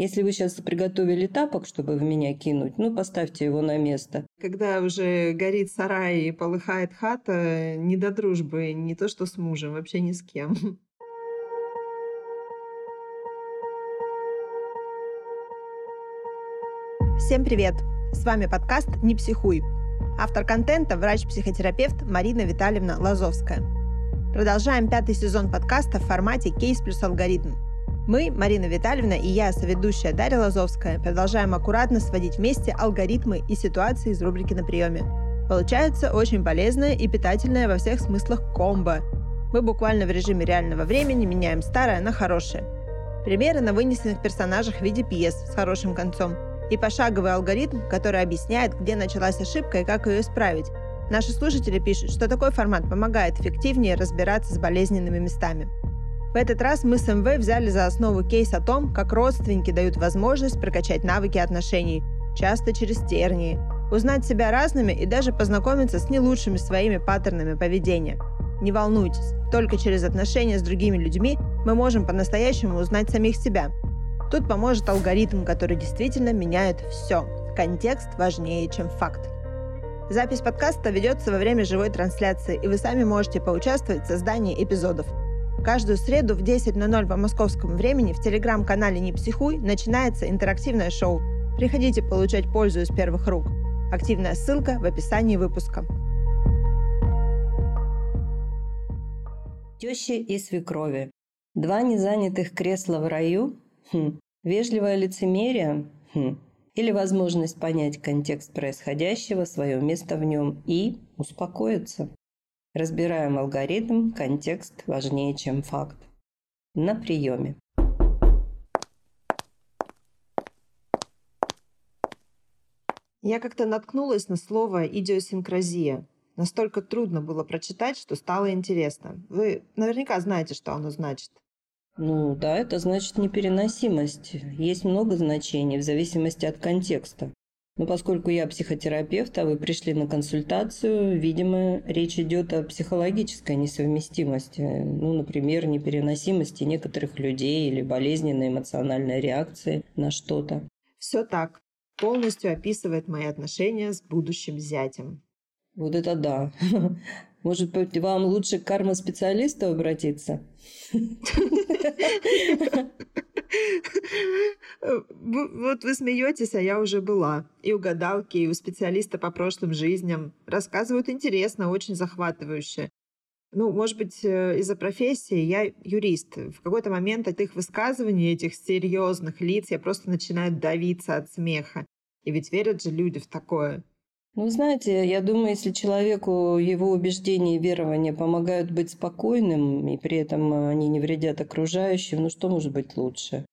Если вы сейчас приготовили тапок, чтобы в меня кинуть, ну, поставьте его на место. Когда уже горит сарай и полыхает хата, не до дружбы, не то что с мужем, вообще ни с кем. Всем привет! С вами подкаст «Не психуй». Автор контента – врач-психотерапевт Марина Витальевна Лазовская. Продолжаем пятый сезон подкаста в формате «Кейс плюс алгоритм», мы, Марина Витальевна и я, соведущая Дарья Лазовская, продолжаем аккуратно сводить вместе алгоритмы и ситуации из рубрики «На приеме». Получается очень полезное и питательное во всех смыслах комбо. Мы буквально в режиме реального времени меняем старое на хорошее. Примеры на вынесенных персонажах в виде пьес с хорошим концом и пошаговый алгоритм, который объясняет, где началась ошибка и как ее исправить. Наши слушатели пишут, что такой формат помогает эффективнее разбираться с болезненными местами. Этот раз мы с МВ взяли за основу кейс о том, как родственники дают возможность прокачать навыки отношений, часто через тернии, узнать себя разными и даже познакомиться с не лучшими своими паттернами поведения. Не волнуйтесь, только через отношения с другими людьми мы можем по-настоящему узнать самих себя. Тут поможет алгоритм, который действительно меняет все. Контекст важнее, чем факт. Запись подкаста ведется во время живой трансляции, и вы сами можете поучаствовать в создании эпизодов – Каждую среду в 10.00 по московскому времени в телеграм-канале «Не психуй» начинается интерактивное шоу. Приходите получать пользу из первых рук. Активная ссылка в описании выпуска. Тещи и свекрови. Два незанятых кресла в раю? Хм. Вежливое лицемерие? Хм. Или возможность понять контекст происходящего, свое место в нем и успокоиться? Разбираем алгоритм, контекст важнее, чем факт. На приеме. Я как-то наткнулась на слово «идиосинкразия». Настолько трудно было прочитать, что стало интересно. Вы наверняка знаете, что оно значит. Ну да, это значит непереносимость. Есть много значений в зависимости от контекста. Но поскольку я психотерапевт, а вы пришли на консультацию, видимо, речь идет о психологической несовместимости. Ну, например, непереносимости некоторых людей или болезненной эмоциональной реакции на что-то. Все так. Полностью описывает мои отношения с будущим зятем. Вот это да. Может быть, вам лучше к карма-специалисту обратиться? Вот вы смеетесь, а я уже была. И у гадалки, и у специалиста по прошлым жизням. Рассказывают интересно, очень захватывающе. Ну, может быть, э, из-за профессии я юрист. В какой-то момент от их высказываний, этих серьезных лиц, я просто начинаю давиться от смеха. И ведь верят же люди в такое. Ну, знаете, я думаю, если человеку его убеждения и верования помогают быть спокойным, и при этом они не вредят окружающим, ну что может быть лучше?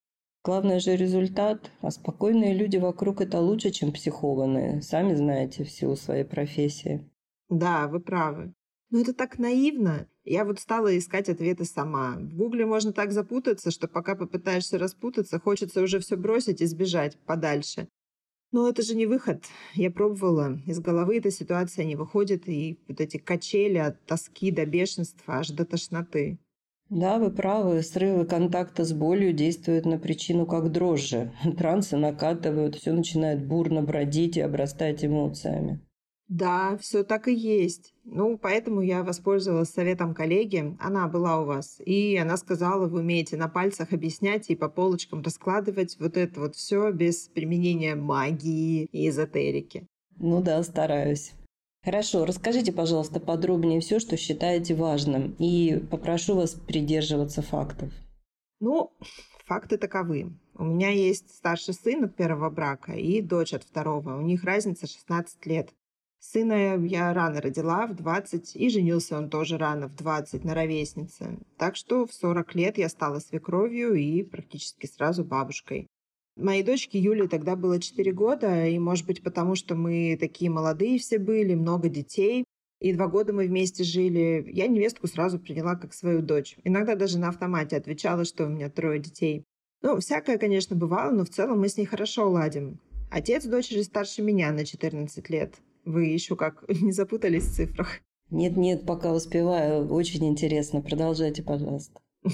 Главное же результат, а спокойные люди вокруг это лучше, чем психованные. Сами знаете, в силу своей профессии. Да, вы правы. Но это так наивно. Я вот стала искать ответы сама. В Гугле можно так запутаться, что пока попытаешься распутаться, хочется уже все бросить и сбежать подальше. Но это же не выход. Я пробовала. Из головы эта ситуация не выходит, и вот эти качели от тоски до бешенства аж до тошноты. Да, вы правы. Срывы контакта с болью действуют на причину как дрожжи. Трансы накатывают, все начинает бурно бродить и обрастать эмоциями. Да, все так и есть. Ну, поэтому я воспользовалась советом коллеги. Она была у вас. И она сказала, вы умеете на пальцах объяснять и по полочкам раскладывать вот это вот все без применения магии и эзотерики. Ну да, стараюсь. Хорошо, расскажите, пожалуйста, подробнее все, что считаете важным, и попрошу вас придерживаться фактов. Ну, факты таковы. У меня есть старший сын от первого брака и дочь от второго. У них разница 16 лет. Сына я рано родила, в 20, и женился он тоже рано, в 20, на ровеснице. Так что в 40 лет я стала свекровью и практически сразу бабушкой. Моей дочке Юле тогда было 4 года, и, может быть, потому что мы такие молодые все были, много детей, и два года мы вместе жили, я невестку сразу приняла как свою дочь. Иногда даже на автомате отвечала, что у меня трое детей. Ну, всякое, конечно, бывало, но в целом мы с ней хорошо ладим. Отец дочери старше меня на 14 лет. Вы еще как не запутались в цифрах? Нет-нет, пока успеваю. Очень интересно. Продолжайте, пожалуйста.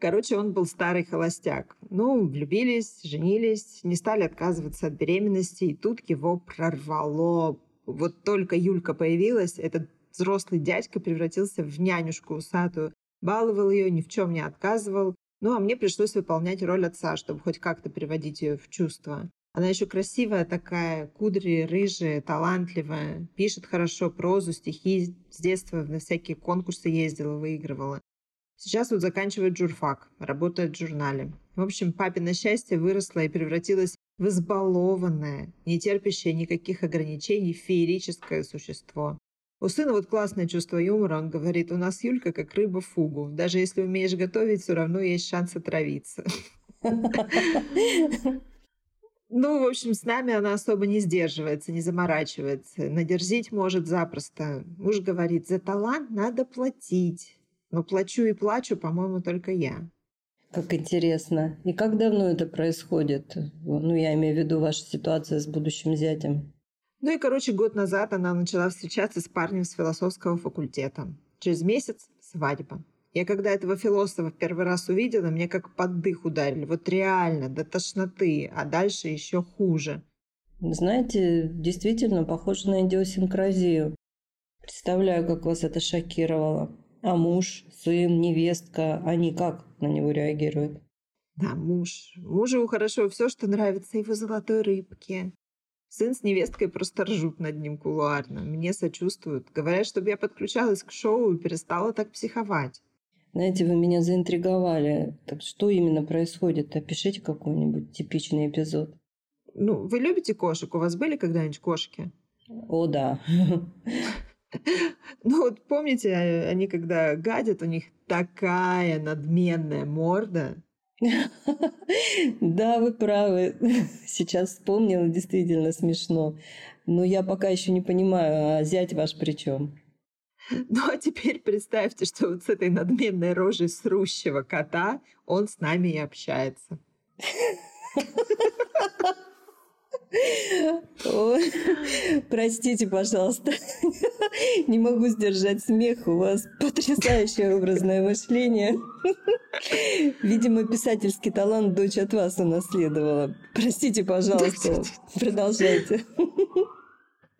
Короче, он был старый холостяк. Ну, влюбились, женились, не стали отказываться от беременности, и тут его прорвало. Вот только Юлька появилась, этот взрослый дядька превратился в нянюшку усатую, баловал ее, ни в чем не отказывал. Ну, а мне пришлось выполнять роль отца, чтобы хоть как-то переводить ее в чувство. Она еще красивая такая, кудри, рыжая, талантливая, пишет хорошо прозу, стихи, с детства на всякие конкурсы ездила, выигрывала. Сейчас вот заканчивает журфак, работает в журнале. В общем, папина счастье выросло и превратилось в избалованное, не терпящее никаких ограничений феерическое существо. У сына вот классное чувство юмора, он говорит, у нас Юлька как рыба фугу. Даже если умеешь готовить, все равно есть шанс отравиться. Ну, в общем, с нами она особо не сдерживается, не заморачивается. Надерзить может запросто. Муж говорит, за талант надо платить. Но плачу и плачу, по-моему, только я. Как интересно. И как давно это происходит? Ну, я имею в виду ваша ситуация с будущим зятем. Ну и, короче, год назад она начала встречаться с парнем с философского факультета. Через месяц – свадьба. Я когда этого философа первый раз увидела, мне как под дых ударили. Вот реально, до тошноты, а дальше еще хуже. Знаете, действительно похоже на идиосинкразию. Представляю, как вас это шокировало. А муж, сын, невестка, они как на него реагируют? Да, муж. Мужу хорошо все, что нравится его золотой рыбке. Сын с невесткой просто ржут над ним кулуарно. Мне сочувствуют. Говорят, чтобы я подключалась к шоу и перестала так психовать. Знаете, вы меня заинтриговали. Так что именно происходит? Опишите какой-нибудь типичный эпизод. Ну, вы любите кошек? У вас были когда-нибудь кошки? О, да. Ну вот помните, они когда гадят, у них такая надменная морда. Да, вы правы. Сейчас вспомнила, действительно смешно. Но я пока еще не понимаю, а зять ваш при чем? Ну а теперь представьте, что вот с этой надменной рожей срущего кота он с нами и общается. Простите, пожалуйста. Не могу сдержать смех. У вас потрясающее образное мышление. Видимо, писательский талант дочь от вас унаследовала. Простите, пожалуйста. Продолжайте.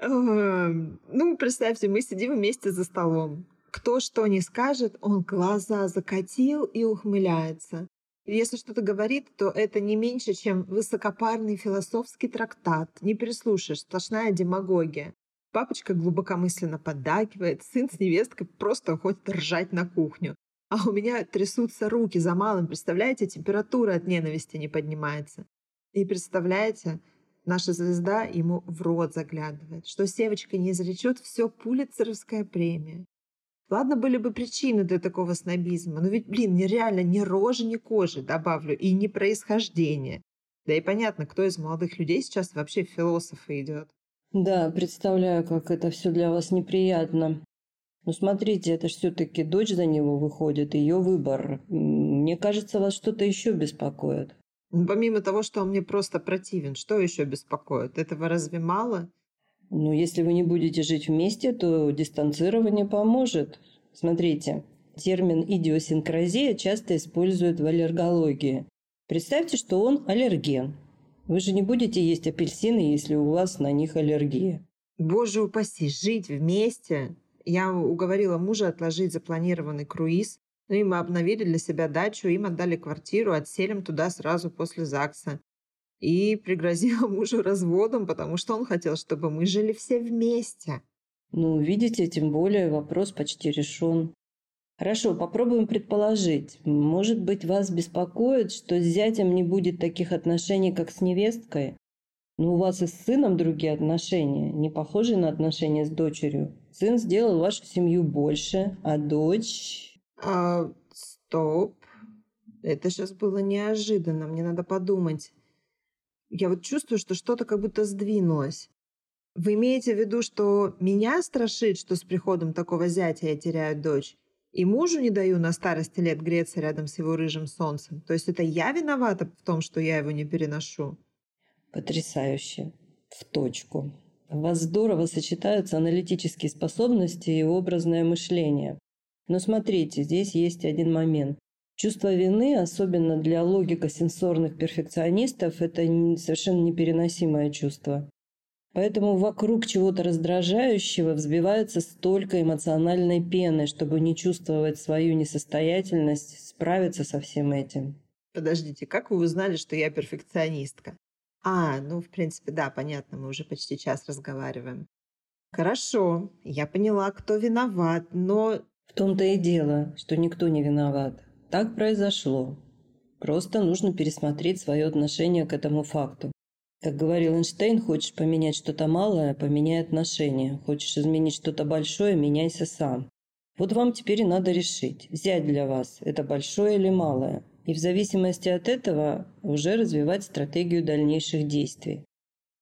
Ну, представьте, мы сидим вместе за столом. Кто что не скажет, он глаза закатил и ухмыляется. Если что-то говорит, то это не меньше, чем высокопарный философский трактат. Не прислушаешь, сплошная демагогия. Папочка глубокомысленно поддакивает, сын с невесткой просто ходит ржать на кухню. А у меня трясутся руки за малым, представляете, температура от ненависти не поднимается. И представляете, Наша звезда ему в рот заглядывает. Что Севочка не изречет, все пулицеровская премия. Ладно, были бы причины для такого снобизма, но ведь, блин, нереально ни рожи, ни кожи, добавлю, и не происхождение. Да и понятно, кто из молодых людей сейчас вообще в философы идет. Да, представляю, как это все для вас неприятно. Но смотрите, это же все-таки дочь за него выходит, ее выбор. Мне кажется, вас что-то еще беспокоит. Помимо того, что он мне просто противен, что еще беспокоит? Этого разве мало? Ну, если вы не будете жить вместе, то дистанцирование поможет. Смотрите, термин идиосинкразия часто используют в аллергологии. Представьте, что он аллерген. Вы же не будете есть апельсины, если у вас на них аллергия. Боже упаси, жить вместе. Я уговорила мужа отложить запланированный круиз, ну и мы обновили для себя дачу, им отдали квартиру, отселим туда сразу после ЗАГСа. И пригрозила мужу разводом, потому что он хотел, чтобы мы жили все вместе. Ну, видите, тем более вопрос почти решен. Хорошо, попробуем предположить. Может быть, вас беспокоит, что с зятем не будет таких отношений, как с невесткой? Но у вас и с сыном другие отношения, не похожие на отношения с дочерью. Сын сделал вашу семью больше, а дочь... А, стоп. Это сейчас было неожиданно. Мне надо подумать. Я вот чувствую, что что-то как будто сдвинулось. Вы имеете в виду, что меня страшит, что с приходом такого зятя я теряю дочь? И мужу не даю на старости лет греться рядом с его рыжим солнцем? То есть это я виновата в том, что я его не переношу? Потрясающе. В точку. У вас здорово сочетаются аналитические способности и образное мышление. Но смотрите, здесь есть один момент. Чувство вины, особенно для логико-сенсорных перфекционистов, это совершенно непереносимое чувство. Поэтому вокруг чего-то раздражающего взбивается столько эмоциональной пены, чтобы не чувствовать свою несостоятельность, справиться со всем этим. Подождите, как вы узнали, что я перфекционистка? А, ну, в принципе, да, понятно, мы уже почти час разговариваем. Хорошо, я поняла, кто виноват, но... В том-то и дело, что никто не виноват. Так произошло. Просто нужно пересмотреть свое отношение к этому факту. Как говорил Эйнштейн, хочешь поменять что-то малое – поменяй отношения. Хочешь изменить что-то большое – меняйся сам. Вот вам теперь и надо решить, взять для вас это большое или малое. И в зависимости от этого уже развивать стратегию дальнейших действий.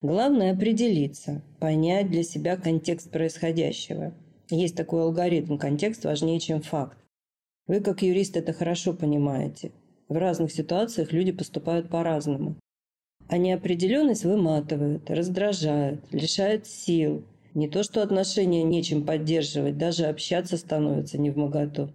Главное определиться, понять для себя контекст происходящего. Есть такой алгоритм «контекст важнее, чем факт». Вы, как юрист, это хорошо понимаете. В разных ситуациях люди поступают по-разному. А неопределенность выматывает, раздражает, лишает сил. Не то, что отношения нечем поддерживать, даже общаться становится не в моготу.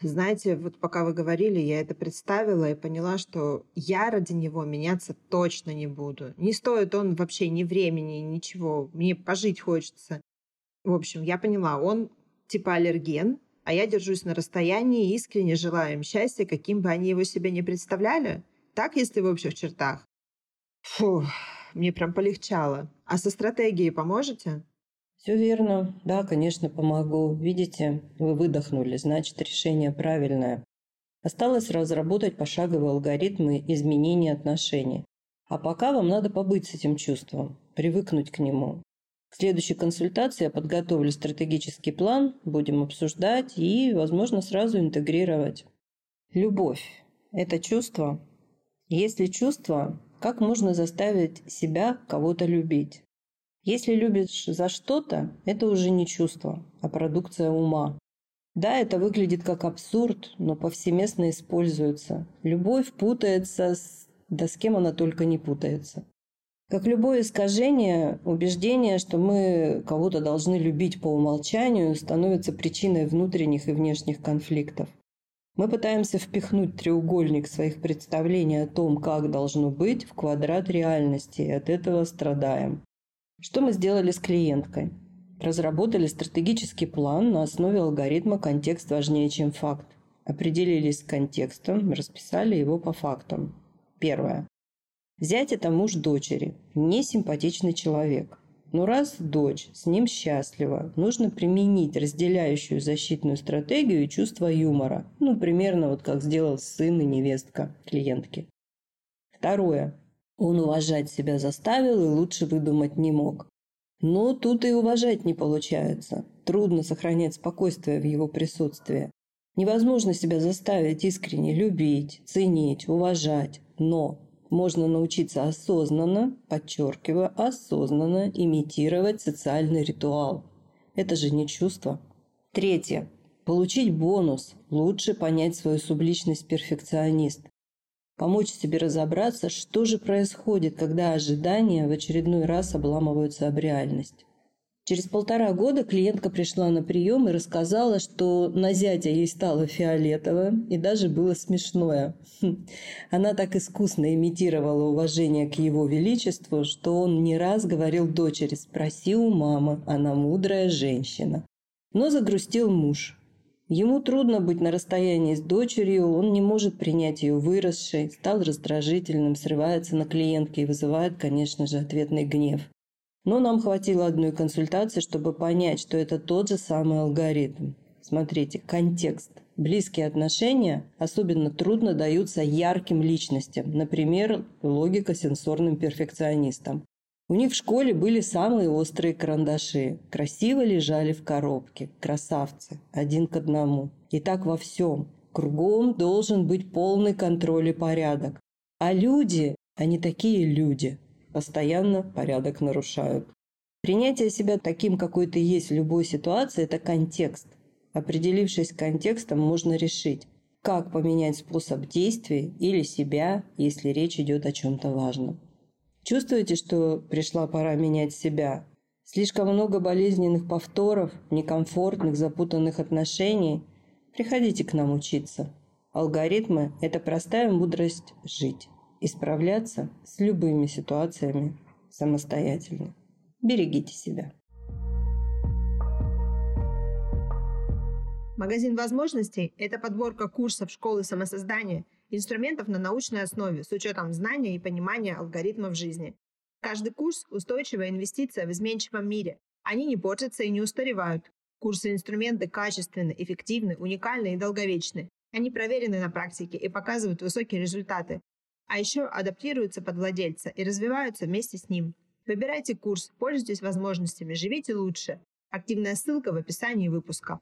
Знаете, вот пока вы говорили, я это представила и поняла, что я ради него меняться точно не буду. Не стоит он вообще ни времени, ничего. Мне пожить хочется. В общем, я поняла, он типа аллерген, а я держусь на расстоянии и искренне желаю им счастья, каким бы они его себе не представляли. Так, если в общих чертах? Фу, мне прям полегчало. А со стратегией поможете? Все верно. Да, конечно, помогу. Видите, вы выдохнули, значит, решение правильное. Осталось разработать пошаговые алгоритмы изменения отношений. А пока вам надо побыть с этим чувством, привыкнуть к нему. В следующей консультации я подготовлю стратегический план, будем обсуждать и, возможно, сразу интегрировать. Любовь – это чувство, если чувство, как можно заставить себя кого-то любить? Если любишь за что-то, это уже не чувство, а продукция ума. Да, это выглядит как абсурд, но повсеместно используется. Любовь путается с... Да с кем она только не путается. Как любое искажение, убеждение, что мы кого-то должны любить по умолчанию, становится причиной внутренних и внешних конфликтов. Мы пытаемся впихнуть треугольник своих представлений о том, как должно быть, в квадрат реальности, и от этого страдаем. Что мы сделали с клиенткой? Разработали стратегический план на основе алгоритма «Контекст важнее, чем факт». Определились с контекстом, расписали его по фактам. Первое. Взять это муж дочери, несимпатичный человек. Но раз дочь с ним счастлива, нужно применить разделяющую защитную стратегию и чувство юмора. Ну, примерно вот как сделал сын и невестка клиентки. Второе. Он уважать себя заставил и лучше выдумать не мог. Но тут и уважать не получается. Трудно сохранять спокойствие в его присутствии. Невозможно себя заставить искренне любить, ценить, уважать. Но можно научиться осознанно, подчеркиваю, осознанно имитировать социальный ритуал. Это же не чувство. Третье. Получить бонус. Лучше понять свою субличность перфекционист. Помочь себе разобраться, что же происходит, когда ожидания в очередной раз обламываются об реальность. Через полтора года клиентка пришла на прием и рассказала, что на зятя ей стало фиолетово и даже было смешное. Хм. Она так искусно имитировала уважение к его величеству, что он не раз говорил дочери «спроси у мамы, она мудрая женщина». Но загрустил муж. Ему трудно быть на расстоянии с дочерью, он не может принять ее выросшей, стал раздражительным, срывается на клиентке и вызывает, конечно же, ответный гнев. Но нам хватило одной консультации, чтобы понять, что это тот же самый алгоритм. Смотрите, контекст. Близкие отношения особенно трудно даются ярким личностям, например, логико-сенсорным перфекционистам. У них в школе были самые острые карандаши, красиво лежали в коробке, красавцы, один к одному. И так во всем. Кругом должен быть полный контроль и порядок. А люди, они такие люди, постоянно порядок нарушают. Принятие себя таким, какой ты есть в любой ситуации – это контекст. Определившись контекстом, можно решить, как поменять способ действий или себя, если речь идет о чем-то важном. Чувствуете, что пришла пора менять себя? Слишком много болезненных повторов, некомфортных, запутанных отношений? Приходите к нам учиться. Алгоритмы – это простая мудрость жить и справляться с любыми ситуациями самостоятельно. Берегите себя. Магазин возможностей – это подборка курсов школы самосоздания, инструментов на научной основе с учетом знания и понимания алгоритмов жизни. Каждый курс – устойчивая инвестиция в изменчивом мире. Они не портятся и не устаревают. Курсы и инструменты качественны, эффективны, уникальны и долговечны. Они проверены на практике и показывают высокие результаты. А еще адаптируются под владельца и развиваются вместе с ним. Выбирайте курс, пользуйтесь возможностями, живите лучше. Активная ссылка в описании выпуска.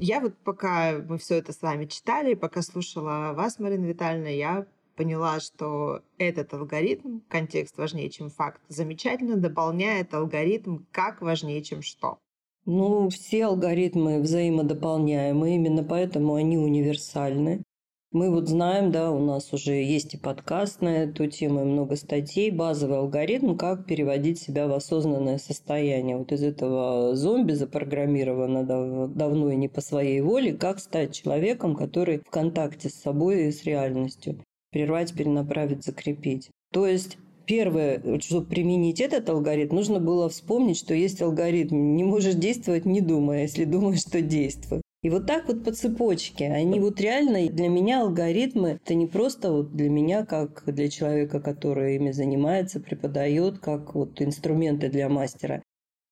Я вот пока мы все это с вами читали, пока слушала вас, Марина Витальевна, я поняла, что этот алгоритм, контекст важнее, чем факт, замечательно дополняет алгоритм как важнее, чем что. Ну, все алгоритмы взаимодополняемы, именно поэтому они универсальны. Мы вот знаем, да, у нас уже есть и подкаст на эту тему, и много статей, базовый алгоритм, как переводить себя в осознанное состояние. Вот из этого зомби запрограммировано дав- давно и не по своей воле, как стать человеком, который в контакте с собой и с реальностью. Прервать, перенаправить, закрепить. То есть Первое, чтобы применить этот алгоритм, нужно было вспомнить, что есть алгоритм. Не можешь действовать, не думая, если думаешь, что действуй. И вот так вот по цепочке. Они вот реально для меня алгоритмы, это не просто вот для меня, как для человека, который ими занимается, преподает, как вот инструменты для мастера.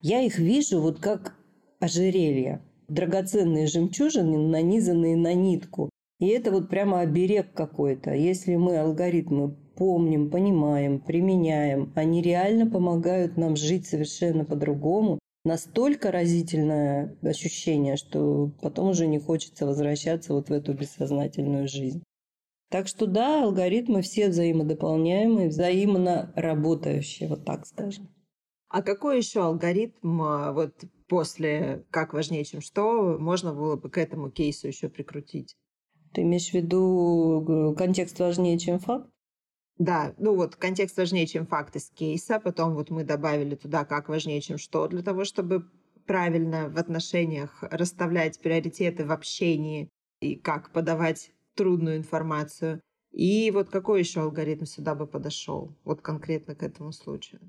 Я их вижу вот как ожерелья. Драгоценные жемчужины, нанизанные на нитку. И это вот прямо оберег какой-то. Если мы алгоритмы помним, понимаем, применяем, они реально помогают нам жить совершенно по-другому, настолько разительное ощущение, что потом уже не хочется возвращаться вот в эту бессознательную жизнь. Так что да, алгоритмы все взаимодополняемые, взаимно работающие, вот так скажем. А какой еще алгоритм а, вот после «как важнее, чем что» можно было бы к этому кейсу еще прикрутить? Ты имеешь в виду контекст важнее, чем факт? Да, ну вот контекст важнее, чем факт из кейса. Потом вот мы добавили туда, как важнее, чем что, для того, чтобы правильно в отношениях расставлять приоритеты в общении и как подавать трудную информацию. И вот какой еще алгоритм сюда бы подошел, вот конкретно к этому случаю?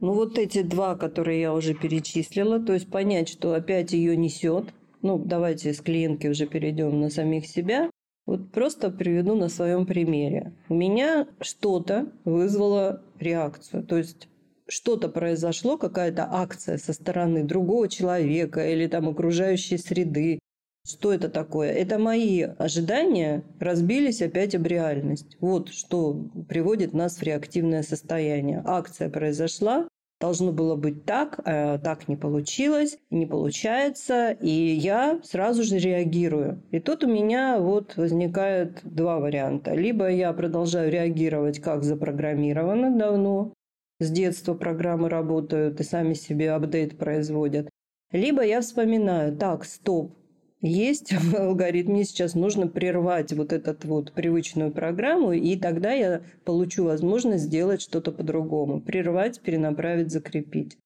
Ну вот эти два, которые я уже перечислила, то есть понять, что опять ее несет. Ну, давайте с клиентки уже перейдем на самих себя. Вот просто приведу на своем примере. У меня что-то вызвало реакцию. То есть что-то произошло, какая-то акция со стороны другого человека или там окружающей среды. Что это такое? Это мои ожидания разбились опять об реальность. Вот что приводит нас в реактивное состояние. Акция произошла, должно было быть так, а так не получилось, не получается, и я сразу же реагирую. И тут у меня вот возникает два варианта. Либо я продолжаю реагировать как запрограммировано давно, с детства программы работают и сами себе апдейт производят. Либо я вспоминаю, так, стоп, есть в алгоритме, сейчас нужно прервать вот эту вот привычную программу, и тогда я получу возможность сделать что-то по-другому. Прервать, перенаправить, закрепить.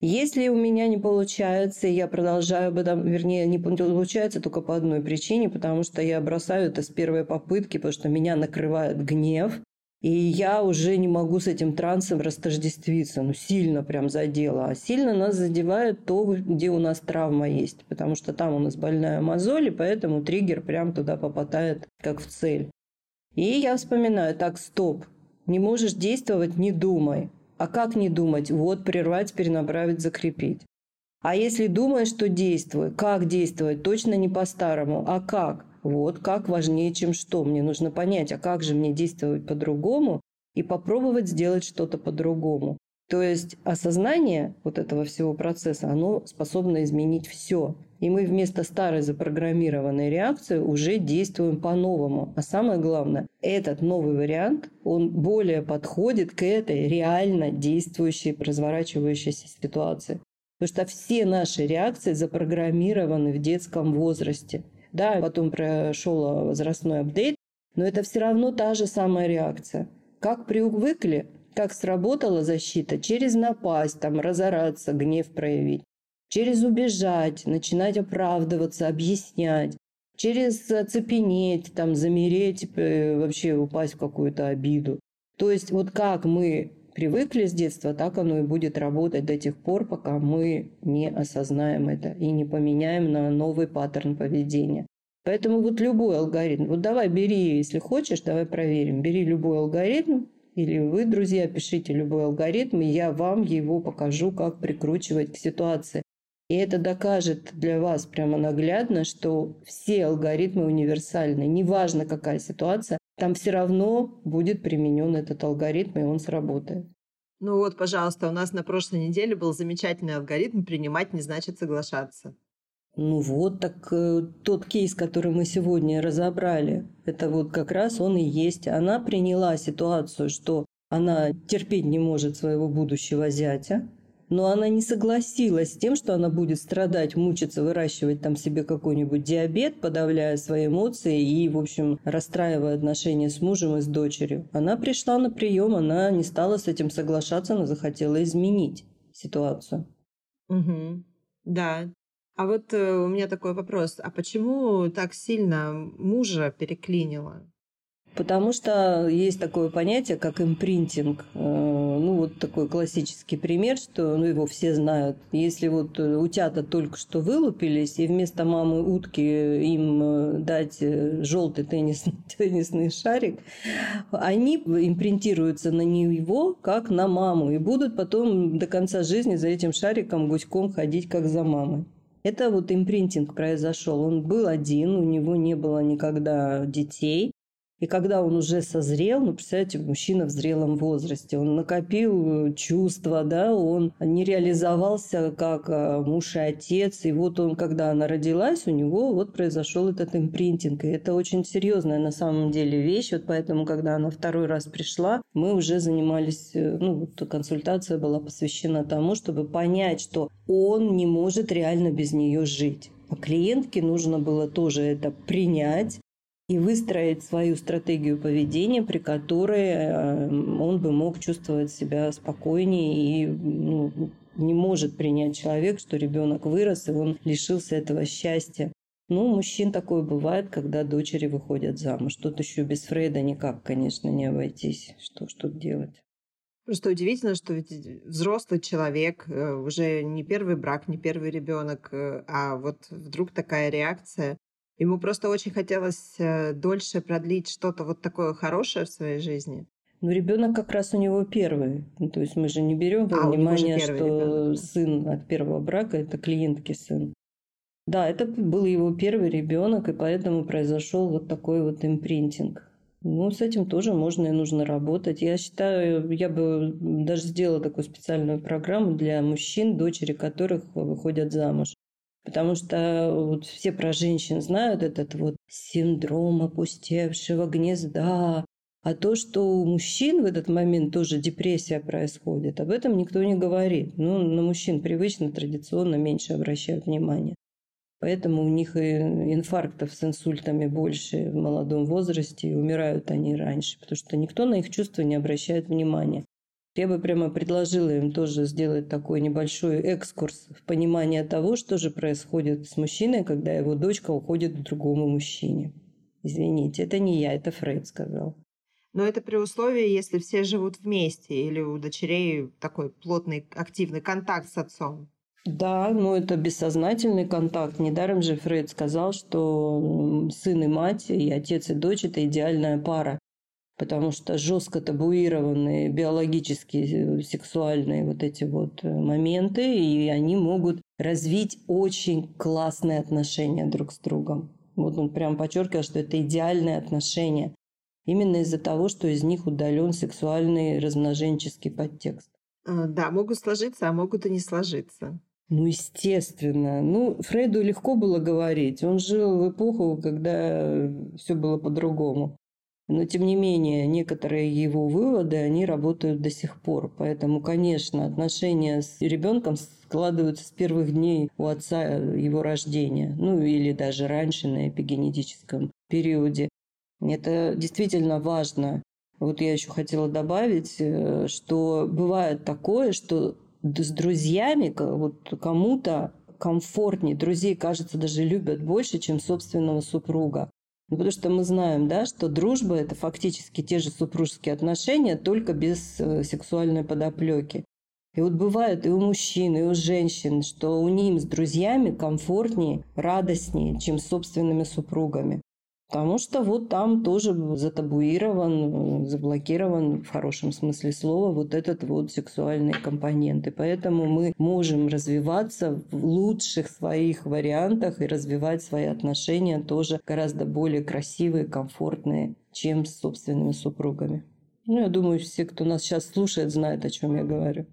Если у меня не получается, я продолжаю об этом, вернее, не получается только по одной причине, потому что я бросаю это с первой попытки, потому что меня накрывает гнев, и я уже не могу с этим трансом растождествиться. Ну, сильно прям задело. А сильно нас задевает то, где у нас травма есть. Потому что там у нас больная мозоль, и поэтому триггер прям туда попадает, как в цель. И я вспоминаю, так, стоп, не можешь действовать, не думай. А как не думать? Вот, прервать, перенаправить, закрепить. А если думаешь, что действуй, как действовать? Точно не по-старому. А как? Вот как важнее, чем что. Мне нужно понять, а как же мне действовать по-другому и попробовать сделать что-то по-другому. То есть осознание вот этого всего процесса, оно способно изменить все. И мы вместо старой запрограммированной реакции уже действуем по-новому. А самое главное, этот новый вариант, он более подходит к этой реально действующей, разворачивающейся ситуации. Потому что все наши реакции запрограммированы в детском возрасте. Да, потом прошел возрастной апдейт, но это все равно та же самая реакция. Как привыкли, как сработала защита, через напасть, там, разораться, гнев проявить. через убежать, начинать оправдываться, объяснять, через оцепенеть, там, замереть, э, вообще упасть в какую-то обиду. То есть вот как мы привыкли с детства, так оно и будет работать до тех пор, пока мы не осознаем это и не поменяем на новый паттерн поведения. Поэтому вот любой алгоритм, вот давай бери, если хочешь, давай проверим, бери любой алгоритм, или вы, друзья, пишите любой алгоритм, и я вам его покажу, как прикручивать к ситуации. И это докажет для вас прямо наглядно, что все алгоритмы универсальны. Неважно, какая ситуация, там все равно будет применен этот алгоритм, и он сработает. Ну вот, пожалуйста, у нас на прошлой неделе был замечательный алгоритм «принимать не значит соглашаться». Ну вот, так э, тот кейс, который мы сегодня разобрали, это вот как раз он и есть. Она приняла ситуацию, что она терпеть не может своего будущего зятя, но она не согласилась с тем, что она будет страдать, мучиться, выращивать там себе какой-нибудь диабет, подавляя свои эмоции и, в общем, расстраивая отношения с мужем и с дочерью. Она пришла на прием, она не стала с этим соглашаться, но захотела изменить ситуацию. Угу. Да, а вот э, у меня такой вопрос. А почему так сильно мужа переклинило? Потому что есть такое понятие, как импринтинг. Э, ну, вот такой классический пример, что ну, его все знают. Если вот э, утята только что вылупились, и вместо мамы утки им дать желтый теннис, теннисный шарик, они импринтируются на него, как на маму, и будут потом до конца жизни за этим шариком гуськом ходить, как за мамой. Это вот импринтинг произошел. Он был один, у него не было никогда детей. И когда он уже созрел, ну, представляете, мужчина в зрелом возрасте, он накопил чувства, да, он не реализовался как а, муж и отец. И вот он, когда она родилась, у него вот произошел этот импринтинг. И это очень серьезная на самом деле вещь. Вот поэтому, когда она второй раз пришла, мы уже занимались, э, ну, вот консультация была посвящена тому, чтобы понять, что он не может реально без нее жить. А клиентке нужно было тоже это принять, и выстроить свою стратегию поведения, при которой э, он бы мог чувствовать себя спокойнее и ну, не может принять человек, что ребенок вырос, и он лишился этого счастья. Ну, мужчин такое бывает, когда дочери выходят замуж. Тут еще без Фрейда никак, конечно, не обойтись. Что что делать? Просто удивительно, что ведь взрослый человек, э, уже не первый брак, не первый ребенок, э, а вот вдруг такая реакция. Ему просто очень хотелось э, дольше продлить что-то вот такое хорошее в своей жизни. Ну, ребенок как раз у него первый. Ну, то есть мы же не берем во а, внимание, что ребенок. сын от первого брака это клиентки сын. Да, это был его первый ребенок, и поэтому произошел вот такой вот импринтинг. Ну, с этим тоже можно и нужно работать. Я считаю, я бы даже сделала такую специальную программу для мужчин, дочери которых выходят замуж. Потому что вот все про женщин знают этот вот синдром опустевшего гнезда. А то, что у мужчин в этот момент тоже депрессия происходит, об этом никто не говорит. Ну, на мужчин привычно, традиционно меньше обращают внимание. Поэтому у них и инфарктов с инсультами больше в молодом возрасте, и умирают они раньше, потому что никто на их чувства не обращает внимания. Я бы прямо предложила им тоже сделать такой небольшой экскурс в понимание того, что же происходит с мужчиной, когда его дочка уходит к другому мужчине. Извините, это не я, это Фрейд сказал. Но это при условии, если все живут вместе или у дочерей такой плотный, активный контакт с отцом. Да, но это бессознательный контакт. Недаром же Фрейд сказал, что сын и мать, и отец и дочь – это идеальная пара потому что жестко табуированные биологические, сексуальные вот эти вот э, моменты, и они могут развить очень классные отношения друг с другом. Вот он прям подчеркивал, что это идеальные отношения. Именно из-за того, что из них удален сексуальный размноженческий подтекст. А, да, могут сложиться, а могут и не сложиться. Ну, естественно. Ну, Фрейду легко было говорить. Он жил в эпоху, когда все было по-другому. Но, тем не менее, некоторые его выводы, они работают до сих пор. Поэтому, конечно, отношения с ребенком складываются с первых дней у отца его рождения. Ну, или даже раньше, на эпигенетическом периоде. Это действительно важно. Вот я еще хотела добавить, э, что бывает такое, что с друзьями вот кому-то комфортнее. Друзей, кажется, даже любят больше, чем собственного супруга. Ну, потому что мы знаем, да, что дружба – это фактически те же супружеские отношения, только без э, сексуальной подоплеки. И вот бывает и у мужчин, и у женщин, что у них с друзьями комфортнее, радостнее, чем с собственными супругами. Потому что вот там тоже затабуирован, заблокирован в хорошем смысле слова вот этот вот сексуальный компонент. И поэтому мы можем развиваться в лучших своих вариантах и развивать свои отношения тоже гораздо более красивые, комфортные, чем с собственными супругами. Ну, я думаю, все, кто нас сейчас слушает, знают, о чем я говорю.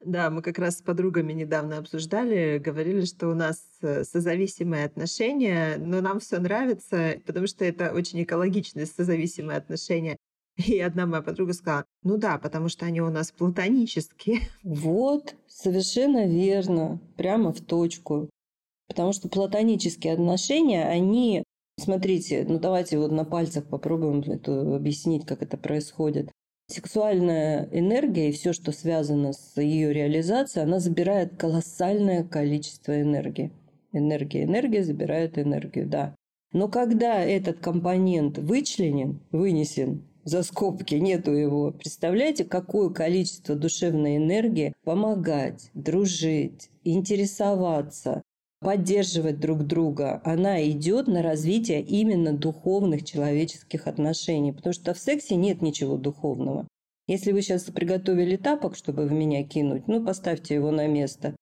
Да, мы как раз с подругами недавно обсуждали, говорили, что у нас э, созависимые отношения, но нам все нравится, потому что это очень экологичные созависимые отношения. И одна моя подруга сказала, ну да, потому что они у нас платонические. Вот, совершенно верно, прямо в точку. Потому что платонические отношения, они, смотрите, ну давайте вот на пальцах попробуем это объяснить, как это происходит. Сексуальная энергия и все, что связано с ее реализацией, она забирает колоссальное количество энергии. Энергия, энергия забирает энергию, да. Но когда этот компонент вычленен, вынесен за скобки, нету его, представляете, какое количество душевной энергии помогать, дружить, интересоваться, поддерживать друг друга, она идет на развитие именно духовных человеческих отношений, потому что в сексе нет ничего духовного. Если вы сейчас приготовили тапок, чтобы в меня кинуть, ну, поставьте его на место.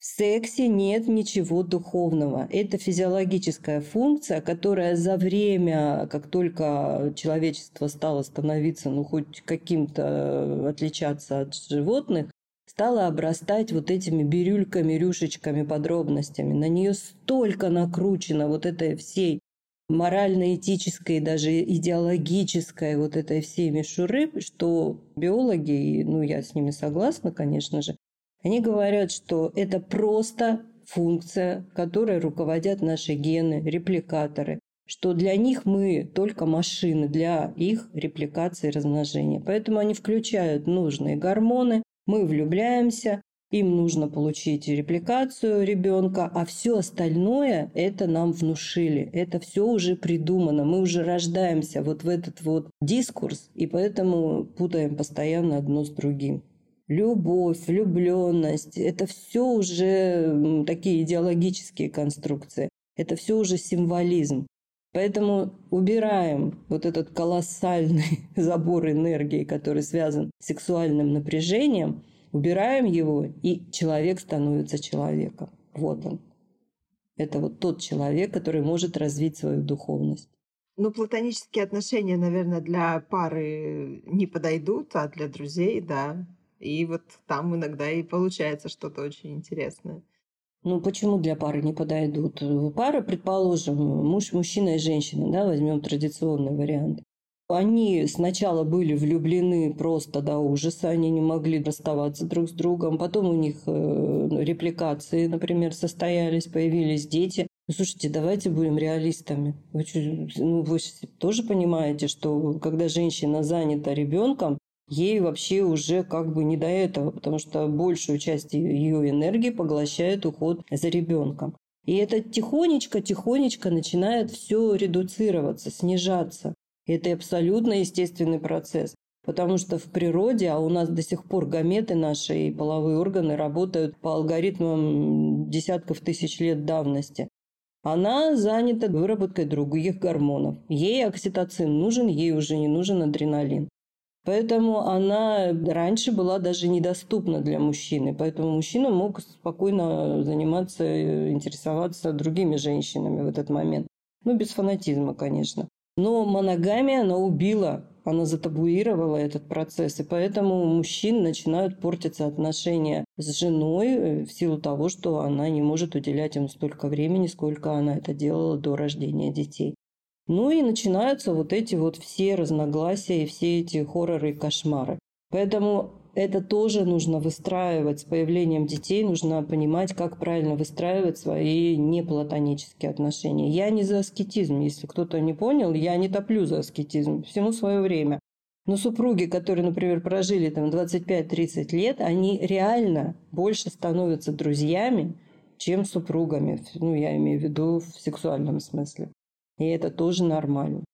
В сексе нет ничего духовного. Это физиологическая функция, которая за время, как только человечество стало становиться, ну, хоть каким-то отличаться от животных, стала обрастать вот этими бирюльками, рюшечками, подробностями. На нее столько накручено вот этой всей морально-этической, даже идеологической вот этой всей мишуры, что биологи, ну я с ними согласна, конечно же, они говорят, что это просто функция, которой руководят наши гены, репликаторы, что для них мы только машины для их репликации и размножения. Поэтому они включают нужные гормоны, мы влюбляемся, им нужно получить репликацию ребенка, а все остальное это нам внушили. Это все уже придумано. Мы уже рождаемся вот в этот вот дискурс, и поэтому путаем постоянно одно с другим. Любовь, влюбленность – это все уже такие идеологические конструкции. Это все уже символизм. Поэтому убираем вот этот колоссальный забор энергии, который связан с сексуальным напряжением, убираем его, и человек становится человеком. Вот он. Это вот тот человек, который может развить свою духовность. Ну, платонические отношения, наверное, для пары не подойдут, а для друзей, да. И вот там иногда и получается что-то очень интересное. Ну, почему для пары не подойдут? Пара, предположим, муж, мужчина и женщина, да, возьмем традиционный вариант. Они сначала были влюблены просто до ужаса, они не могли расставаться друг с другом. Потом у них э, репликации, например, состоялись, появились дети. Ну, слушайте, давайте будем реалистами. Вы, ну, вы тоже понимаете, что когда женщина занята ребенком, ей вообще уже как бы не до этого, потому что большую часть ее энергии поглощает уход за ребенком. И это тихонечко-тихонечко начинает все редуцироваться, снижаться. Это абсолютно естественный процесс. Потому что в природе, а у нас до сих пор гаметы наши и половые органы работают по алгоритмам десятков тысяч лет давности. Она занята выработкой других гормонов. Ей окситоцин нужен, ей уже не нужен адреналин. Поэтому она раньше была даже недоступна для мужчины. Поэтому мужчина мог спокойно заниматься, интересоваться другими женщинами в этот момент. Ну, без фанатизма, конечно. Но моногамия, она убила, она затабуировала этот процесс. И поэтому у мужчин начинают портиться отношения с женой э, в силу того, что она не может уделять ему столько времени, сколько она это делала до рождения детей. Ну и начинаются вот эти вот все разногласия и все эти хорроры и кошмары. Поэтому это тоже нужно выстраивать с появлением детей, нужно понимать, как правильно выстраивать свои неплатонические отношения. Я не за аскетизм, если кто-то не понял, я не топлю за аскетизм, всему свое время. Но супруги, которые, например, прожили там 25-30 лет, они реально больше становятся друзьями, чем супругами. Ну, я имею в виду в сексуальном смысле. И это тоже нормально.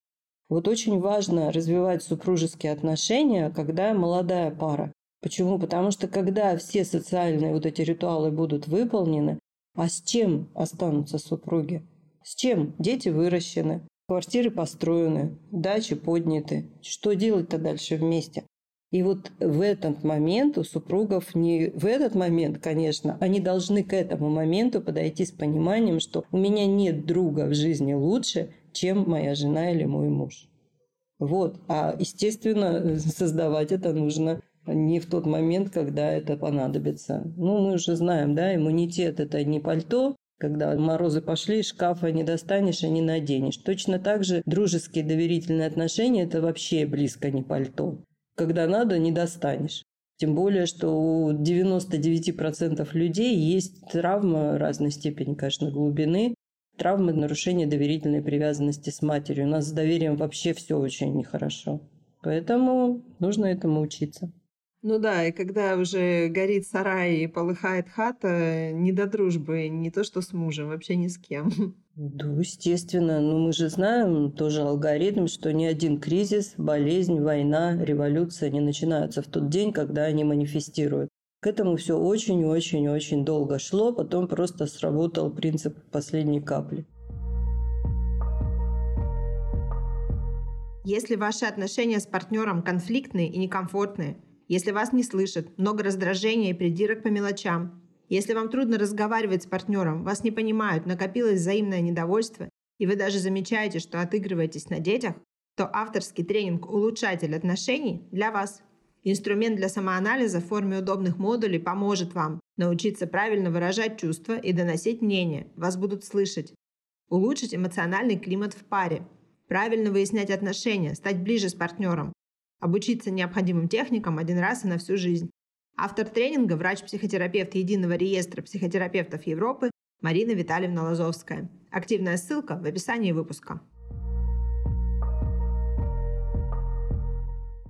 Вот очень важно развивать супружеские отношения, когда молодая пара. Почему? Потому что когда все социальные вот эти ритуалы будут выполнены, а с чем останутся супруги? С чем? Дети выращены, квартиры построены, дачи подняты. Что делать-то дальше вместе? И вот в этот момент у супругов не в этот момент, конечно, они должны к этому моменту подойти с пониманием, что у меня нет друга в жизни лучше, чем моя жена или мой муж. Вот. А, естественно, создавать это нужно не в тот момент, когда это понадобится. Ну, мы уже знаем, да, иммунитет – это не пальто, когда морозы пошли, шкафа не достанешь и не наденешь. Точно так же дружеские доверительные отношения – это вообще близко не пальто. Когда надо, не достанешь. Тем более, что у 99% людей есть травма разной степени, конечно, глубины, травмы нарушения доверительной привязанности с матерью. У нас с доверием вообще все очень нехорошо. Поэтому нужно этому учиться. Ну да, и когда уже горит сарай и полыхает хата, не до дружбы, не то что с мужем, вообще ни с кем. Да, естественно. Но мы же знаем тоже алгоритм, что ни один кризис, болезнь, война, революция не начинаются в тот день, когда они манифестируют. К этому все очень-очень-очень долго шло, потом просто сработал принцип последней капли. Если ваши отношения с партнером конфликтные и некомфортные, если вас не слышат, много раздражения и придирок по мелочам, если вам трудно разговаривать с партнером, вас не понимают, накопилось взаимное недовольство, и вы даже замечаете, что отыгрываетесь на детях, то авторский тренинг «Улучшатель отношений» для вас. Инструмент для самоанализа в форме удобных модулей поможет вам научиться правильно выражать чувства и доносить мнение. Вас будут слышать. Улучшить эмоциональный климат в паре. Правильно выяснять отношения, стать ближе с партнером. Обучиться необходимым техникам один раз и на всю жизнь. Автор тренинга – врач-психотерапевт Единого реестра психотерапевтов Европы Марина Витальевна Лазовская. Активная ссылка в описании выпуска.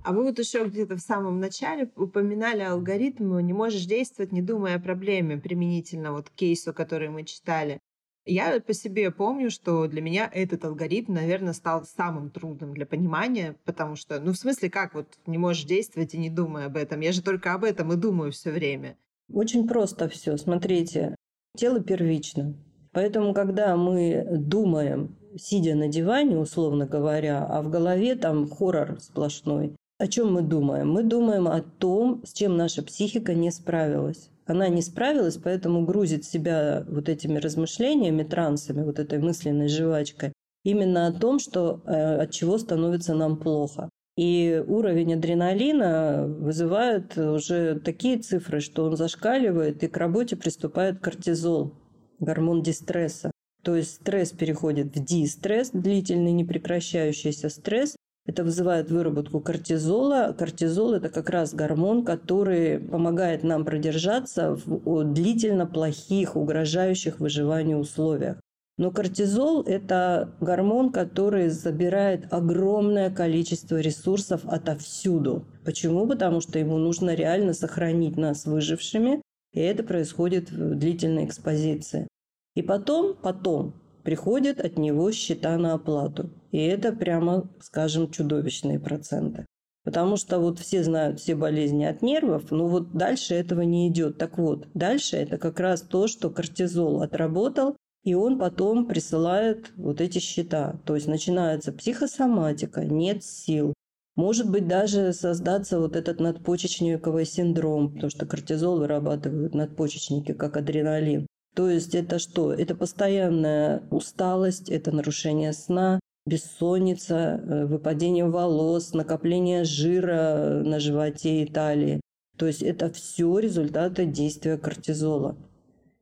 А вы вот еще где-то в самом начале упоминали алгоритм «не можешь действовать, не думая о проблеме» применительно вот к кейсу, который мы читали. Я по себе помню, что для меня этот алгоритм, наверное, стал самым трудным для понимания, потому что, ну, в смысле, как вот не можешь действовать и не думая об этом? Я же только об этом и думаю все время. Очень просто все. Смотрите, тело первично. Поэтому, когда мы думаем, сидя на диване, условно говоря, а в голове там хоррор сплошной, о чем мы думаем? Мы думаем о том, с чем наша психика не справилась она не справилась, поэтому грузит себя вот этими размышлениями, трансами, вот этой мысленной жвачкой, именно о том, что, э, от чего становится нам плохо. И уровень адреналина вызывает уже такие цифры, что он зашкаливает, и к работе приступает кортизол, гормон дистресса. То есть стресс переходит в дистресс, длительный непрекращающийся стресс, это вызывает выработку кортизола. Кортизол – это как раз гормон, который помогает нам продержаться в длительно плохих, угрожающих выживанию условиях. Но кортизол – это гормон, который забирает огромное количество ресурсов отовсюду. Почему? Потому что ему нужно реально сохранить нас выжившими, и это происходит в длительной экспозиции. И потом, потом приходят от него счета на оплату. И это прямо, скажем, чудовищные проценты. Потому что вот все знают все болезни от нервов, но вот дальше этого не идет. Так вот, дальше это как раз то, что кортизол отработал, и он потом присылает вот эти счета. То есть начинается психосоматика, нет сил. Может быть, даже создаться вот этот надпочечниковый синдром, потому что кортизол вырабатывают надпочечники, как адреналин. То есть это что? Это постоянная усталость, это нарушение сна, бессонница, э, выпадение волос, накопление жира на животе и талии. То есть это все результаты действия кортизола.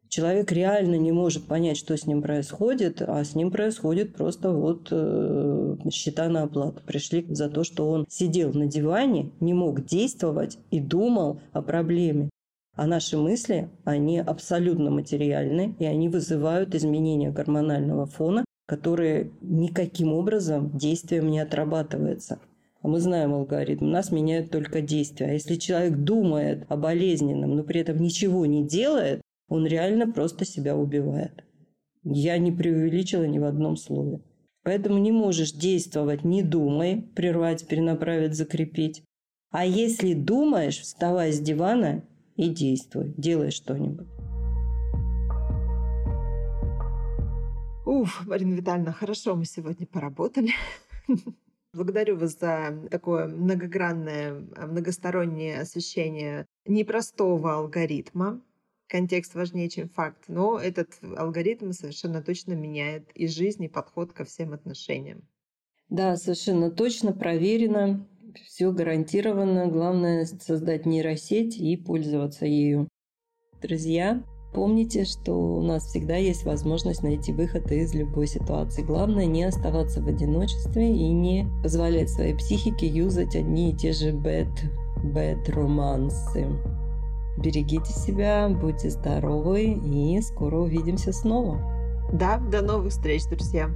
Человек реально не может понять, что с ним происходит, а с ним происходит просто вот э, счета на оплату. Пришли за то, что он сидел на диване, не мог действовать и думал о проблеме. А наши мысли, они абсолютно материальны, и они вызывают изменения гормонального фона, которые никаким образом действием не отрабатываются. А мы знаем алгоритм, нас меняют только действия. А если человек думает о болезненном, но при этом ничего не делает, Он реально просто себя убивает. Я не преувеличила ни в одном слове. Поэтому не можешь действовать, не думай, прервать, перенаправить, закрепить. А если думаешь, вставай с дивана и действуй, делай что-нибудь. Уф, Марина Витальевна, хорошо мы сегодня поработали. Благодарю вас за такое многогранное, многостороннее освещение непростого алгоритма. Контекст важнее, чем факт. Но этот алгоритм совершенно точно меняет и жизнь, и подход ко всем отношениям. Да, совершенно точно, проверено, все гарантированно. Главное создать нейросеть и пользоваться ею. Друзья, Помните, что у нас всегда есть возможность найти выход из любой ситуации. Главное не оставаться в одиночестве и не позволять своей психике юзать одни и те же bad, bad романсы. Берегите себя, будьте здоровы и скоро увидимся снова. Да, до новых встреч, друзья.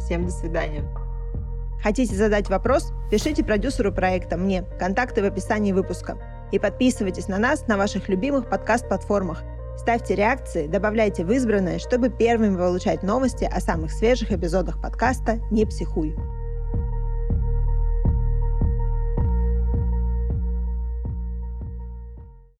Всем до свидания. Хотите задать вопрос? Пишите продюсеру проекта мне. Контакты в описании выпуска. И подписывайтесь на нас на ваших любимых подкаст-платформах – Ставьте реакции, добавляйте в избранное, чтобы первыми получать новости о самых свежих эпизодах подкаста «Не психуй».